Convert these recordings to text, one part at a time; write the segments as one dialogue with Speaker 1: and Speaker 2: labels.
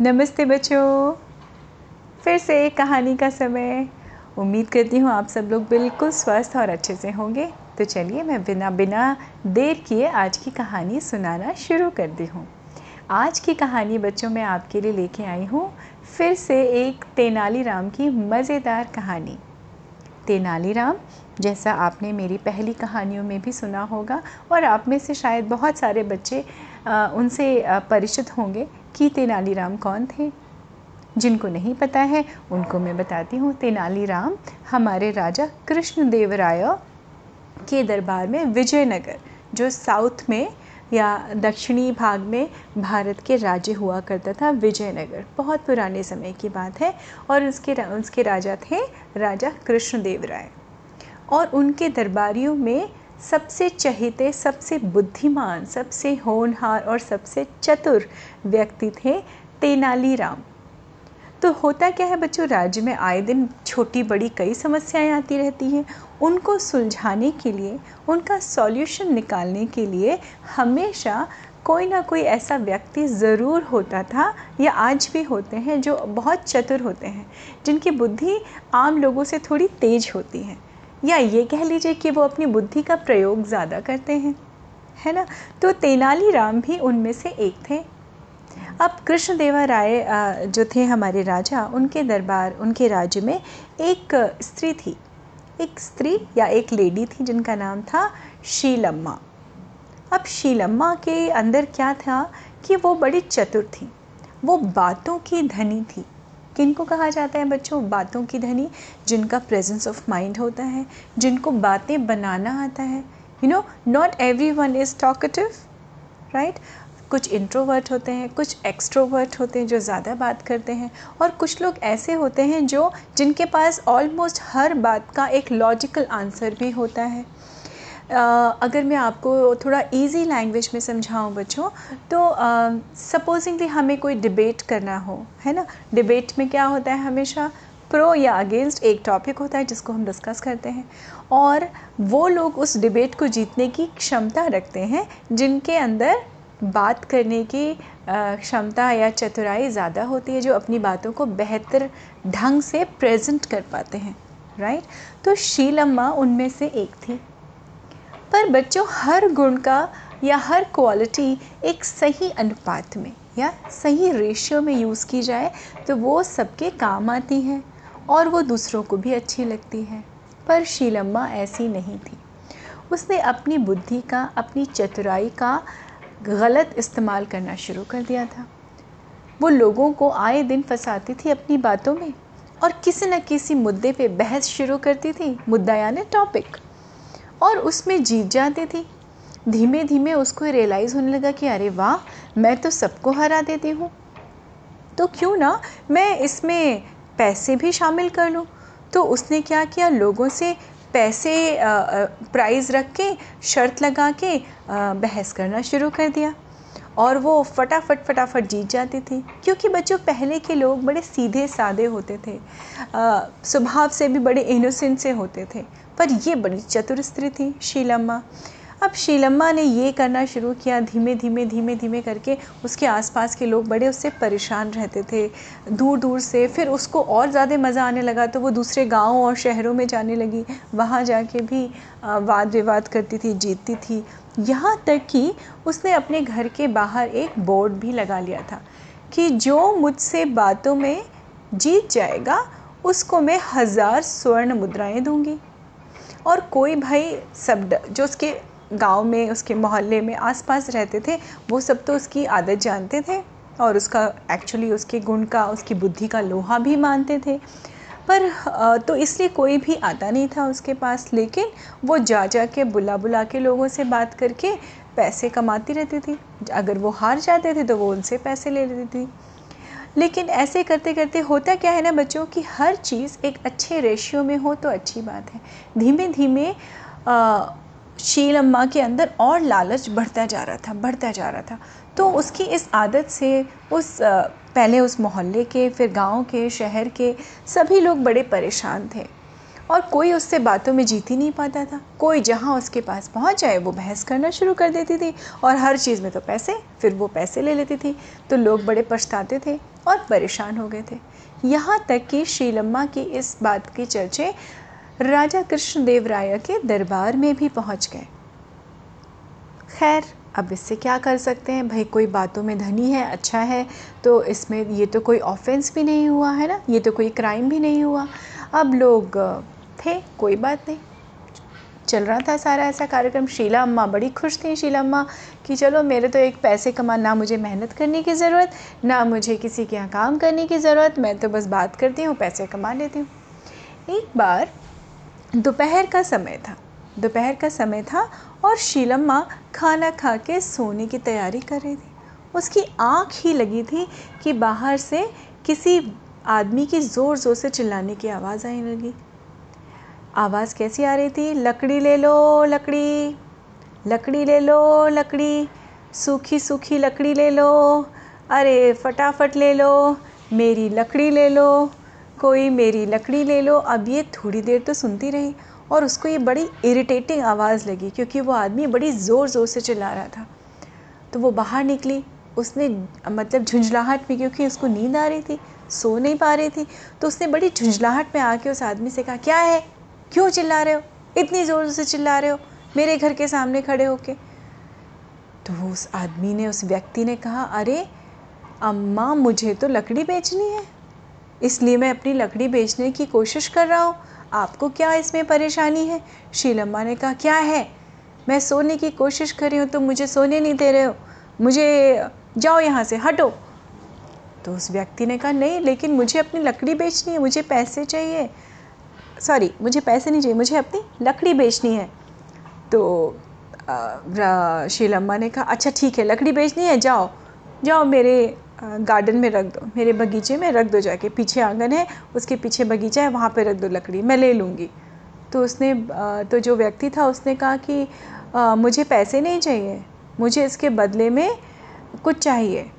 Speaker 1: नमस्ते बच्चों। फिर से एक कहानी का समय। उम्मीद करती हूँ आप सब लोग बिल्कुल स्वस्थ और अच्छे से होंगे। तो चलिए मैं बिना बिना देर किए आज की कहानी सुनाना शुरू करती हूँ। आज की कहानी बच्चों मैं आपके लिए लेके आई हूँ। फिर से एक तेनालीराम की मज़ेदार कहानी। तेनालीराम, जैसा आपने मेरी पहली कहानियों में भी सुना होगा, और आप में से शायद बहुत सारे बच्चे उनसे परिचित होंगे कि तेनालीराम कौन थे? जिनको नहीं पता है, उनको मैं बताती हूँ। तेनालीराम हमारे राजा कृष्णदेव राय के दरबार में विजयनगर, जो साउथ में या दक्षिणी भाग में भारत के राज्य हुआ करता था, विजयनगर। बहुत पुराने समय की बात है और उसके उसके राजा थे राजा कृष्णदेव राय और उनके दरबारियों में सबसे चहेते, सबसे बुद्धिमान, सबसे होनहार और सबसे चतुर व्यक्ति थे तेनालीराम। तो होता क्या है बच्चों, राज्य में आए दिन छोटी बड़ी कई समस्याएँ आती रहती हैं। उनको सुलझाने के लिए, उनका सॉल्यूशन निकालने के लिए हमेशा कोई ना कोई ऐसा व्यक्ति ज़रूर होता था या आज भी होते हैं जो बहुत चतुर होते हैं, जिनकी बुद्धि आम लोगों से थोड़ी तेज होती है। या ये कह लीजिए कि वो अपनी बुद्धि का प्रयोग ज़्यादा करते हैं, है ना? तो तेनालीराम भी उनमें से एक थे। अब कृष्णदेवा राय जो थे हमारे राजा, उनके दरबार, उनके राज्य में एक स्त्री थी। एक स्त्री या एक लेडी थी जिनका नाम था शीलम्मा। अब शीलम्मा के अंदर क्या था कि वो बड़ी चतुर थी, वो बातों की धनी थी। किनको कहा जाता है बच्चों? बातों की धनी जिनका प्रेजेंस ऑफ़ माइंड होता है, जिनको बातें बनाना आता है। You know not everyone is talkative right कुछ इंट्रोवर्ट होते हैं, कुछ एक्सट्रोवर्ट होते हैं जो ज़्यादा बात करते हैं, और कुछ लोग ऐसे होते हैं जो, जिनके पास ऑलमोस्ट हर बात का एक लॉजिकल आंसर भी होता है। अगर मैं आपको थोड़ा इजी लैंग्वेज में समझाऊं बच्चों तो सपोजिंगली हमें कोई डिबेट करना हो, है ना? डिबेट में क्या होता है हमेशा? प्रो या अगेंस्ट एक टॉपिक होता है जिसको हम डिस्कस करते हैं। और वो लोग उस डिबेट को जीतने की क्षमता रखते हैं, जिनके अंदर बात करने की क्षमता या चतुराई ज़्यादा होती है, जो अपनी बातों को बेहतर ढंग से प्रेजेंट कर पाते हैं राइट तो शीलम्मा उनमें से एक थी। पर बच्चों, हर गुण का या हर क्वालिटी एक सही अनुपात में या सही रेशियो में यूज़ की जाए तो वो सबके काम आती है और वो दूसरों को भी अच्छी लगती है। पर शीलम्मा ऐसी नहीं थी। उसने अपनी बुद्धि का, अपनी चतुराई का गलत इस्तेमाल करना शुरू कर दिया था। वो लोगों को आए दिन फंसाती थी अपनी बातों में और किसी न किसी मुद्दे पे बहस शुरू करती थी। मुद्दा यानी टॉपिक और उसमें जीत जाती थी। धीमे धीमे उसको रियलाइज़ होने लगा कि अरे वाह, मैं तो सबको हरा देती हूँ। तो क्यों ना मैं इसमें पैसे भी शामिल कर लूँ? तो उसने क्या किया? लोगों से पैसे प्राइज़ रख के, शर्त लगा के बहस करना शुरू कर दिया। और वो फटाफट फटाफट जीत जाती थी। क्योंकि बच्चों, पहले के लोग बड़े सीधे सादे होते थे। स्वभाव से भी बड़े इनोसेंट से होते थे। पर ये बड़ी चतुर स्त्री थी शीलम्मा। अब शीलम्मा ने ये करना शुरू किया, धीमे धीमे धीमे धीमे करके उसके आसपास के लोग बड़े उससे परेशान रहते थे। दूर दूर से फिर उसको और ज़्यादा मज़ा आने लगा तो वो दूसरे गाँव और शहरों में जाने लगी। वहाँ जाके भी वाद विवाद करती थी, जीतती थी। यहाँ तक कि उसने अपने घर के बाहर एक बोर्ड भी लगा लिया था कि जो मुझसे बातों में जीत जाएगा, उसको मैं हज़ार स्वर्ण मुद्राएँ दूँगी। और कोई भाई सब जो उसके गाँव में, उसके मोहल्ले में आसपास रहते थे, वो सब तो उसकी आदत जानते थे और उसका एक्चुअली उसके गुण का, उसकी बुद्धि का लोहा भी मानते थे। पर तो इसलिए कोई भी आता नहीं था उसके पास, लेकिन वो जा जा के बुला बुला के लोगों से बात करके पैसे कमाती रहती थी। अगर वो हार जाते थे तो वो उनसे पैसे ले लेती थी। लेकिन ऐसे करते करते होता क्या है ना बच्चों कि हर चीज़ एक अच्छे रेशियो में हो तो अच्छी बात है। धीमे धीमे शील अम्मा के अंदर और लालच बढ़ता जा रहा था, बढ़ता जा रहा था। तो उसकी इस आदत से उस पहले उस मोहल्ले के, फिर गाँव के, शहर के सभी लोग बड़े परेशान थे। और कोई उससे बातों में जीत ही नहीं पाता था। कोई जहाँ उसके पास पहुँच जाए, वो बहस करना शुरू कर देती थी और हर चीज़ में तो पैसे, फिर वो पैसे ले लेती थी। तो लोग बड़े पछताते थे और परेशान हो गए थे। यहाँ तक कि शीलम्मा की इस बात के चर्चे राजा कृष्णदेव राय के दरबार में भी पहुँच गए। खैर, अब इससे क्या कर सकते हैं? भाई, कोई बातों में धनी है अच्छा है तो इसमें ये तो कोई ऑफेंस भी नहीं हुआ, है ना? ये तो कोई क्राइम भी नहीं हुआ। अब लोग थे, कोई बात नहीं। चल रहा था सारा ऐसा कार्यक्रम। शीला अम्मा बड़ी खुश थी। शीला अम्मा कि चलो, मेरे तो एक पैसे कमा, ना मुझे मेहनत करने की ज़रूरत, ना मुझे किसी के यहाँ काम करने की ज़रूरत, मैं तो बस बात करती हूँ, पैसे कमा लेती हूँ। एक बार दोपहर का समय था। दोपहर का समय था और शीलम्मा खाना खा के सोने की तैयारी कर रही थी। उसकी आँख ही लगी थी कि बाहर से किसी आदमी की ज़ोर ज़ोर से चिल्लाने की आवाज़ आने लगी। आवाज़ कैसी आ रही थी? लकड़ी ले लो, लकड़ी। लकड़ी ले लो, लकड़ी। सूखी सूखी लकड़ी ले लो। अरे, फटाफट ले लो। मेरी लकड़ी ले लो। कोई मेरी लकड़ी ले लो। अब ये थोड़ी देर तो सुनती रही और उसको ये बड़ी इरिटेटिंग आवाज़ लगी क्योंकि वो आदमी बड़ी ज़ोर ज़ोर से चिल्ला रहा था। तो वो बाहर निकली। उसने मतलब झुंझलाहट में क्योंकि उसको नींद आ रही थी, सो नहीं पा रही थी तो उसने बड़ी झुंझलाहट में आके उस आदमी से कहा, क्या है? क्यों चिल्ला रहे हो? इतनी ज़ोर से चिल्ला रहे हो? मेरे घर के सामने खड़े होके। तो वो उस आदमी ने, उस व्यक्ति ने कहा, अरे, अम्मा, मुझे तो लकड़ी बेचनी है। इसलिए मैं अपनी लकड़ी बेचने की कोशिश कर रहा हूँ। आपको क्या इसमें परेशानी है? शीलम्मा ने कहा, क्या है? मैं सोने की कोशिश कर रही हूँ तो मुझे सोने नहीं दे रहे हो। मुझे, जाओ यहाँ से, हटो। तो उस व्यक्ति ने कहा, नहीं, लेकिन मुझे अपनी लकड़ी बेचनी है, मुझे पैसे चाहिए। सॉरी मुझे पैसे नहीं चाहिए मुझे अपनी लकड़ी बेचनी है। तो शीलम्मा ने कहा अच्छा ठीक है लकड़ी बेचनी है जाओ जाओ मेरे गार्डन में रख दो मेरे बगीचे में रख दो जाके पीछे आँगन है उसके पीछे बगीचा है वहाँ पे रख दो लकड़ी मैं ले लूँगी। तो उसने तो जो व्यक्ति था उसने कहा कि आ, मुझे पैसे नहीं चाहिए मुझे इसके बदले में कुछ चाहिए।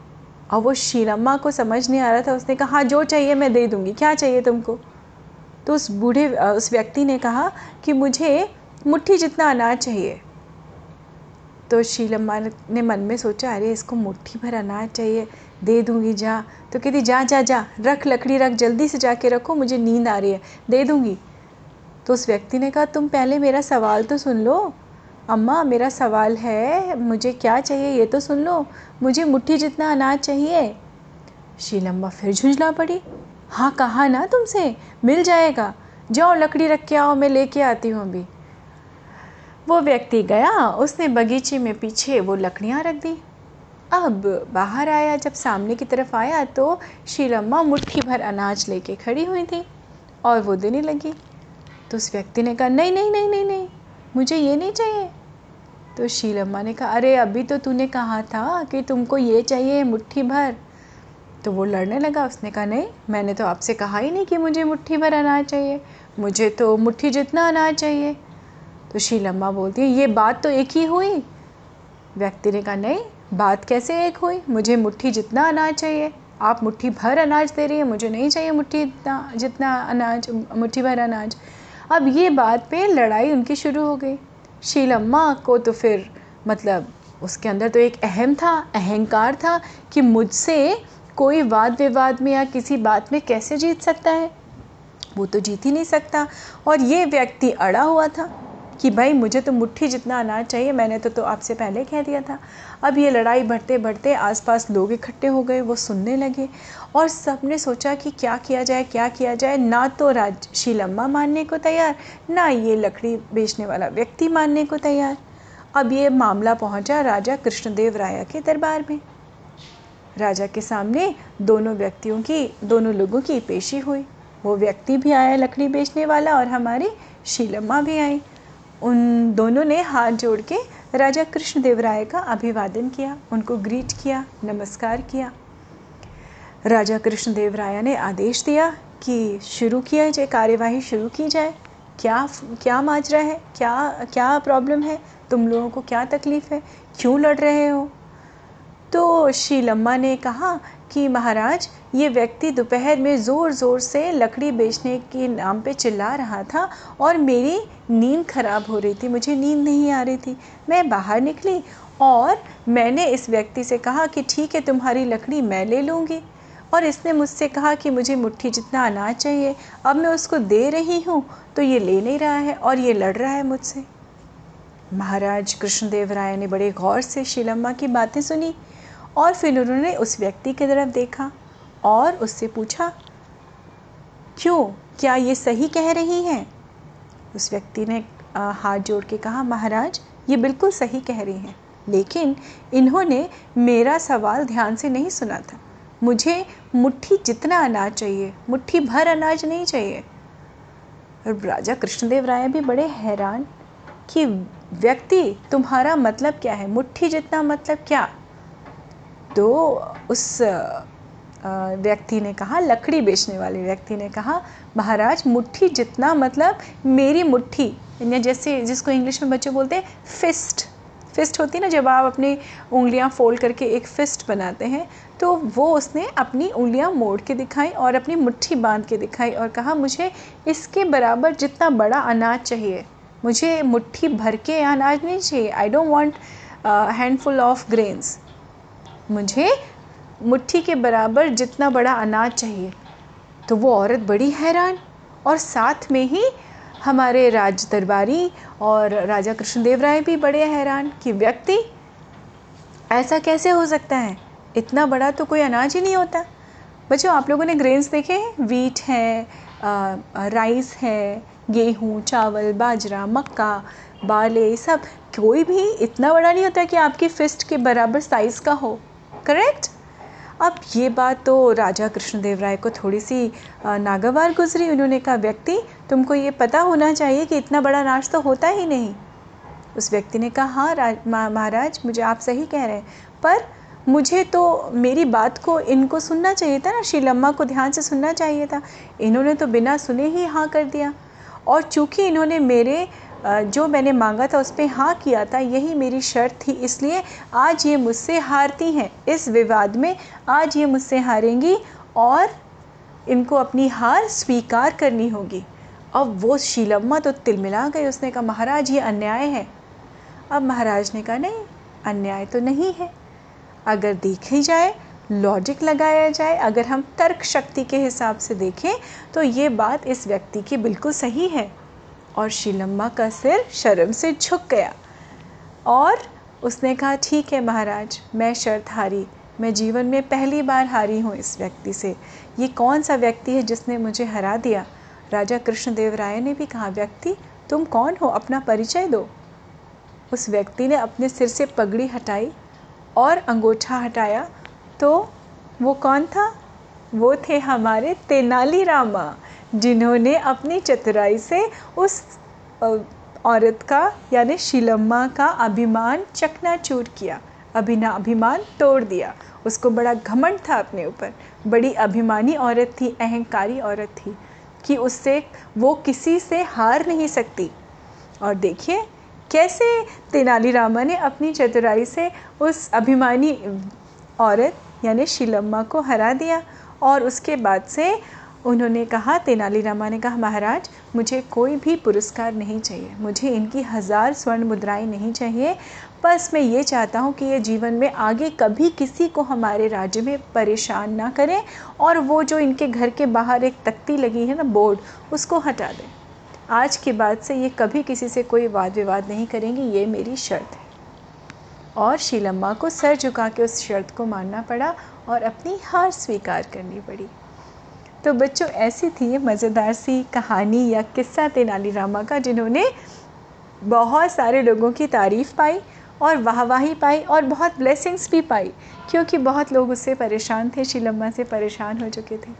Speaker 1: और वो शीलम्मा को समझ नहीं आ रहा था उसने कहा हाँ जो चाहिए मैं दे दूँगी क्या चाहिए तुमको? तो उस बूढ़े उस व्यक्ति ने कहा कि मुझे मुट्ठी जितना अनाज चाहिए। तो शीलम्मा ने मन में सोचा, अरे, इसको मुट्ठी भर अनाज चाहिए, दे दूँगी, जा। तो कहती, जा जा जा, रख, लकड़ी रख, जल्दी से जाके रखो, मुझे नींद आ रही है, दे दूँगी। तो उस व्यक्ति ने कहा, तुम पहले मेरा सवाल तो सुन लो। अम्मा, मेरा सवाल है, मुझे क्या चाहिए ये तो सुन लो, मुझे मुट्ठी जितना अनाज चाहिए। शीलम्बा फिर झुंझला पड़ी। हाँ कहा ना तुमसे? मिल जाएगा। जाओ, लकड़ी रख के आओ, मैं लेके आती हूँ अभी। वो व्यक्ति गया, उसने बगीचे में पीछे वो लकड़ियाँ रख दी। अब बाहर आया, जब सामने की तरफ़ आया तो शीलम्मा मुट्ठी भर अनाज लेके खड़ी हुई थी और वो देने लगी। तो उस व्यक्ति ने कहा, नहीं नहीं नहीं नहीं नहीं, मुझे ये नहीं चाहिए। तो शीलम्मा ने कहा, अरे, अभी तो तूने कहा था कि तुमको ये चाहिए मुट्ठी भर। तो वो लड़ने लगा, उसने कहा, नहीं, मैंने तो आपसे कहा ही नहीं कि मुझे मुट्ठी भर अनाज चाहिए। मुझे तो मुट्ठी जितना अनाज चाहिए। तो शीलम्मा बोलती है, ये बात तो एक ही हुई। व्यक्ति ने कहा, नहीं, बात कैसे एक हुई? मुझे मुट्ठी जितना अनाज चाहिए। आप मुट्ठी भर अनाज दे रही है, मुझे नहीं चाहिए मुट्ठी इतना, जितना अनाज, मुट्ठी भर अनाज। अब ये बात पे लड़ाई उनकी शुरू हो गई। शीलम्मा को तो फिर मतलब उसके अंदर तो एक अहम था, अहंकार था कि मुझसे कोई वाद विवाद में या किसी बात में कैसे जीत सकता है? वो तो जीत ही नहीं सकता। और ये व्यक्ति अड़ा हुआ था कि भाई मुझे तो मुट्ठी जितना अनाज चाहिए, मैंने तो तो आपसे पहले कह दिया था। अब ये लड़ाई बढ़ते बढ़ते आसपास लोग इकट्ठे हो गए, वो सुनने लगे और सबने सोचा कि क्या किया जाए, क्या किया जाए। ना तो राज शीलम्मा मानने को तैयार, ना ये लकड़ी बेचने वाला व्यक्ति मानने को तैयार। अब ये मामला पहुँचा राजा कृष्णदेव राय के दरबार में। राजा के सामने दोनों व्यक्तियों की, दोनों लोगों की पेशी हुई। वो व्यक्ति भी आया लकड़ी बेचने वाला और हमारी शीलम्मा भी आई। उन दोनों ने हाथ जोड़ के राजा कृष्णदेव राय का अभिवादन किया, उनको ग्रीट किया, नमस्कार किया। राजा कृष्णदेव राय ने आदेश दिया कि शुरू किया जाए, कार्यवाही शुरू की जाए। क्या क्या माजरा है? क्या क्या प्रॉब्लम है? तुम लोगों को क्या तकलीफ़ है? क्यों लड़ रहे हो? तो शीलम्मा ने कहा कि महाराज, ये व्यक्ति दोपहर में ज़ोर ज़ोर से लकड़ी बेचने के नाम पे चिल्ला रहा था और मेरी नींद ख़राब हो रही थी, मुझे नींद नहीं आ रही थी। मैं बाहर निकली और मैंने इस व्यक्ति से कहा कि ठीक है, तुम्हारी लकड़ी मैं ले लूँगी। और इसने मुझसे कहा कि मुझे मुट्ठी जितना अनाज चाहिए, अब मैं उसको दे रही हूँ तो ये ले नहीं रहा है और ये लड़ रहा है मुझसे। महाराज कृष्णदेव राय ने बड़े गौर से शीलम्मा की बातें सुनी। और फिर उन्होंने उस व्यक्ति की तरफ़ देखा और उससे पूछा, क्यों? क्या ये सही कह रही हैं? उस व्यक्ति ने हाथ जोड़ के कहा, महाराज, ये बिल्कुल सही कह रही हैं, लेकिन इन्होंने मेरा सवाल ध्यान से नहीं सुना था। मुझे मुट्ठी जितना अनाज चाहिए, मुट्ठी भर अनाज नहीं चाहिए। और राजा कृष्णदेव राय भी बड़े हैरान कि, व्यक्ति, तुम्हारा मतलब क्या है? मुट्ठी जितना मतलब क्या? तो उस व्यक्ति ने कहा, लकड़ी बेचने वाले व्यक्ति ने कहा, महाराज, मुट्ठी जितना मतलब मेरी मुट्ठी। या जैसे जिसको इंग्लिश में बच्चे बोलते हैं, फिस्ट। फिस्ट होती है ना, जब आप अपनी उंगलियाँ फोल्ड करके एक फिस्ट बनाते हैं तो वो उसने अपनी उंगलियाँ मोड़ के दिखाई और अपनी मुट्ठी बाँध के दिखाई और कहा, मुझे इसके बराबर जितना बड़ा अनाज चाहिए, मुझे मुट्ठी भर के अनाज नहीं चाहिए। I don't want handful of grains मुझे मुट्ठी के बराबर जितना बड़ा अनाज चाहिए। तो वो औरत बड़ी हैरान और साथ में ही हमारे राज दरबारी और राजा कृष्णदेव राय भी बड़े हैरान कि व्यक्ति ऐसा कैसे हो सकता है? इतना बड़ा तो कोई अनाज ही नहीं होता। बच्चों, आप लोगों ने ग्रेन्स देखे हैं? वीट है राइस है, गेहूँ, चावल, बाजरा, मक्का बाले सब। कोई भी इतना बड़ा नहीं होता कि आपकी फिस्ट के बराबर साइज़ का हो। करेक्ट अब ये बात तो राजा कृष्णदेव राय को थोड़ी सी नागवार गुजरी, उन्होंने कहा, व्यक्ति, तुमको ये पता होना चाहिए कि इतना बड़ा नाश तो होता ही नहीं। उस व्यक्ति ने कहा हाँ महाराज, मुझे आप सही कह रहे हैं, पर मुझे तो मेरी बात को, इनको सुनना चाहिए था ना शीलम्मा को ध्यान से सुनना चाहिए था। इन्होंने तो बिना सुने ही हाँ कर दिया। और चूँकि इन्होंने मेरे जो मैंने मांगा था उस पर हाँ किया था, यही मेरी शर्त थी। इसलिए आज ये मुझसे हारती हैं। इस विवाद में आज ये मुझसे हारेंगी और इनको अपनी हार स्वीकार करनी होगी। अब वो शीलम्मा तो तिलमिला गई उसने कहा, महाराज, ये अन्याय है। अब महाराज ने कहा, नहीं, अन्याय तो नहीं है। अगर देखी जाए लॉजिक लगाया जाए, अगर हम तर्क शक्ति के हिसाब से देखें तो ये बात इस व्यक्ति की बिल्कुल सही है। और शीलम्मा का सिर शर्म से झुक गया। और उसने कहा, ठीक है महाराज, मैं शर्त हारी। मैं जीवन में पहली बार हारी हूँ इस व्यक्ति से। ये कौन सा व्यक्ति है जिसने मुझे हरा दिया? राजा कृष्णदेव राय ने भी कहा, व्यक्ति, तुम कौन हो? अपना परिचय दो। उस व्यक्ति ने अपने सिर से पगड़ी हटाई और अंगूठा हटाया। तो वो कौन था? वो थे हमारे तेनालीरामा। जिन्होंने अपनी चतुराई से उस औरत का, यानी शिलम्मा का अभिमान चकनाचूर किया। अभिना, अभिमान तोड़ दिया। उसको बड़ा घमंड था अपने ऊपर। बड़ी अभिमानी औरत थी, अहंकारी औरत थी कि उससे वो किसी से हार नहीं सकती। और देखिए, कैसे तेनालीरामा ने अपनी चतुराई से उस अभिमानी औरत, यानी शिलम्मा को हरा दिया और उसके बाद से उन्होंने कहा तेनालीरामा ने कहा, महाराज, मुझे कोई भी पुरस्कार नहीं चाहिए। मुझे इनकी हज़ार स्वर्ण मुद्राएँ नहीं चाहिए। बस मैं ये चाहता हूँ कि ये जीवन में आगे कभी किसी को हमारे राज्य में परेशान ना करें और वो जो इनके घर के बाहर एक तख्ती लगी है ना बोर्ड, उसको हटा दें। आज के बाद से ये कभी किसी से कोई वाद विवाद नहीं करेंगी, ये मेरी शर्त है। और शीलम्मा को सर झुका के उस शर्त को मानना पड़ा और अपनी हार स्वीकार करनी पड़ी। तो बच्चों, ऐसी थी ये मज़ेदार सी कहानी या किस्सा तेनालीरामा का, जिन्होंने बहुत सारे लोगों की तारीफ़ पाई और वाहवाही पाई और बहुत ब्लेसिंग्स भी पाई, क्योंकि बहुत लोग उससे परेशान थे, शीलम्मा से परेशान हो चुके थे।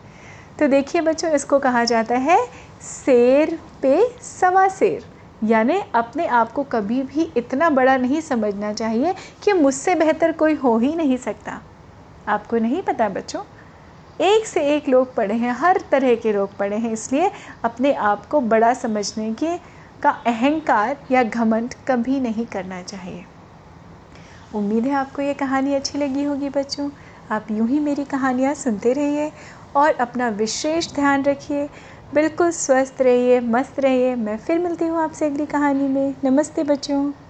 Speaker 1: तो देखिए बच्चों, इसको कहा जाता है शेर पे सवा शेर। यानी अपने आप को कभी भी इतना बड़ा नहीं समझना चाहिए कि मुझसे बेहतर कोई हो ही नहीं सकता। आपको नहीं पता बच्चों एक से एक लोग पढ़े हैं, हर तरह के लोग पढ़े हैं, इसलिए अपने आप को बड़ा समझने के का अहंकार या घमंड कभी नहीं करना चाहिए। उम्मीद है आपको ये कहानी अच्छी लगी होगी बच्चों। आप यूँ ही मेरी कहानियाँ सुनते रहिए और अपना विशेष ध्यान रखिए। बिल्कुल स्वस्थ रहिए, मस्त रहिए। मैं फिर मिलती हूँ आपसे अगली कहानी में। नमस्ते बच्चों।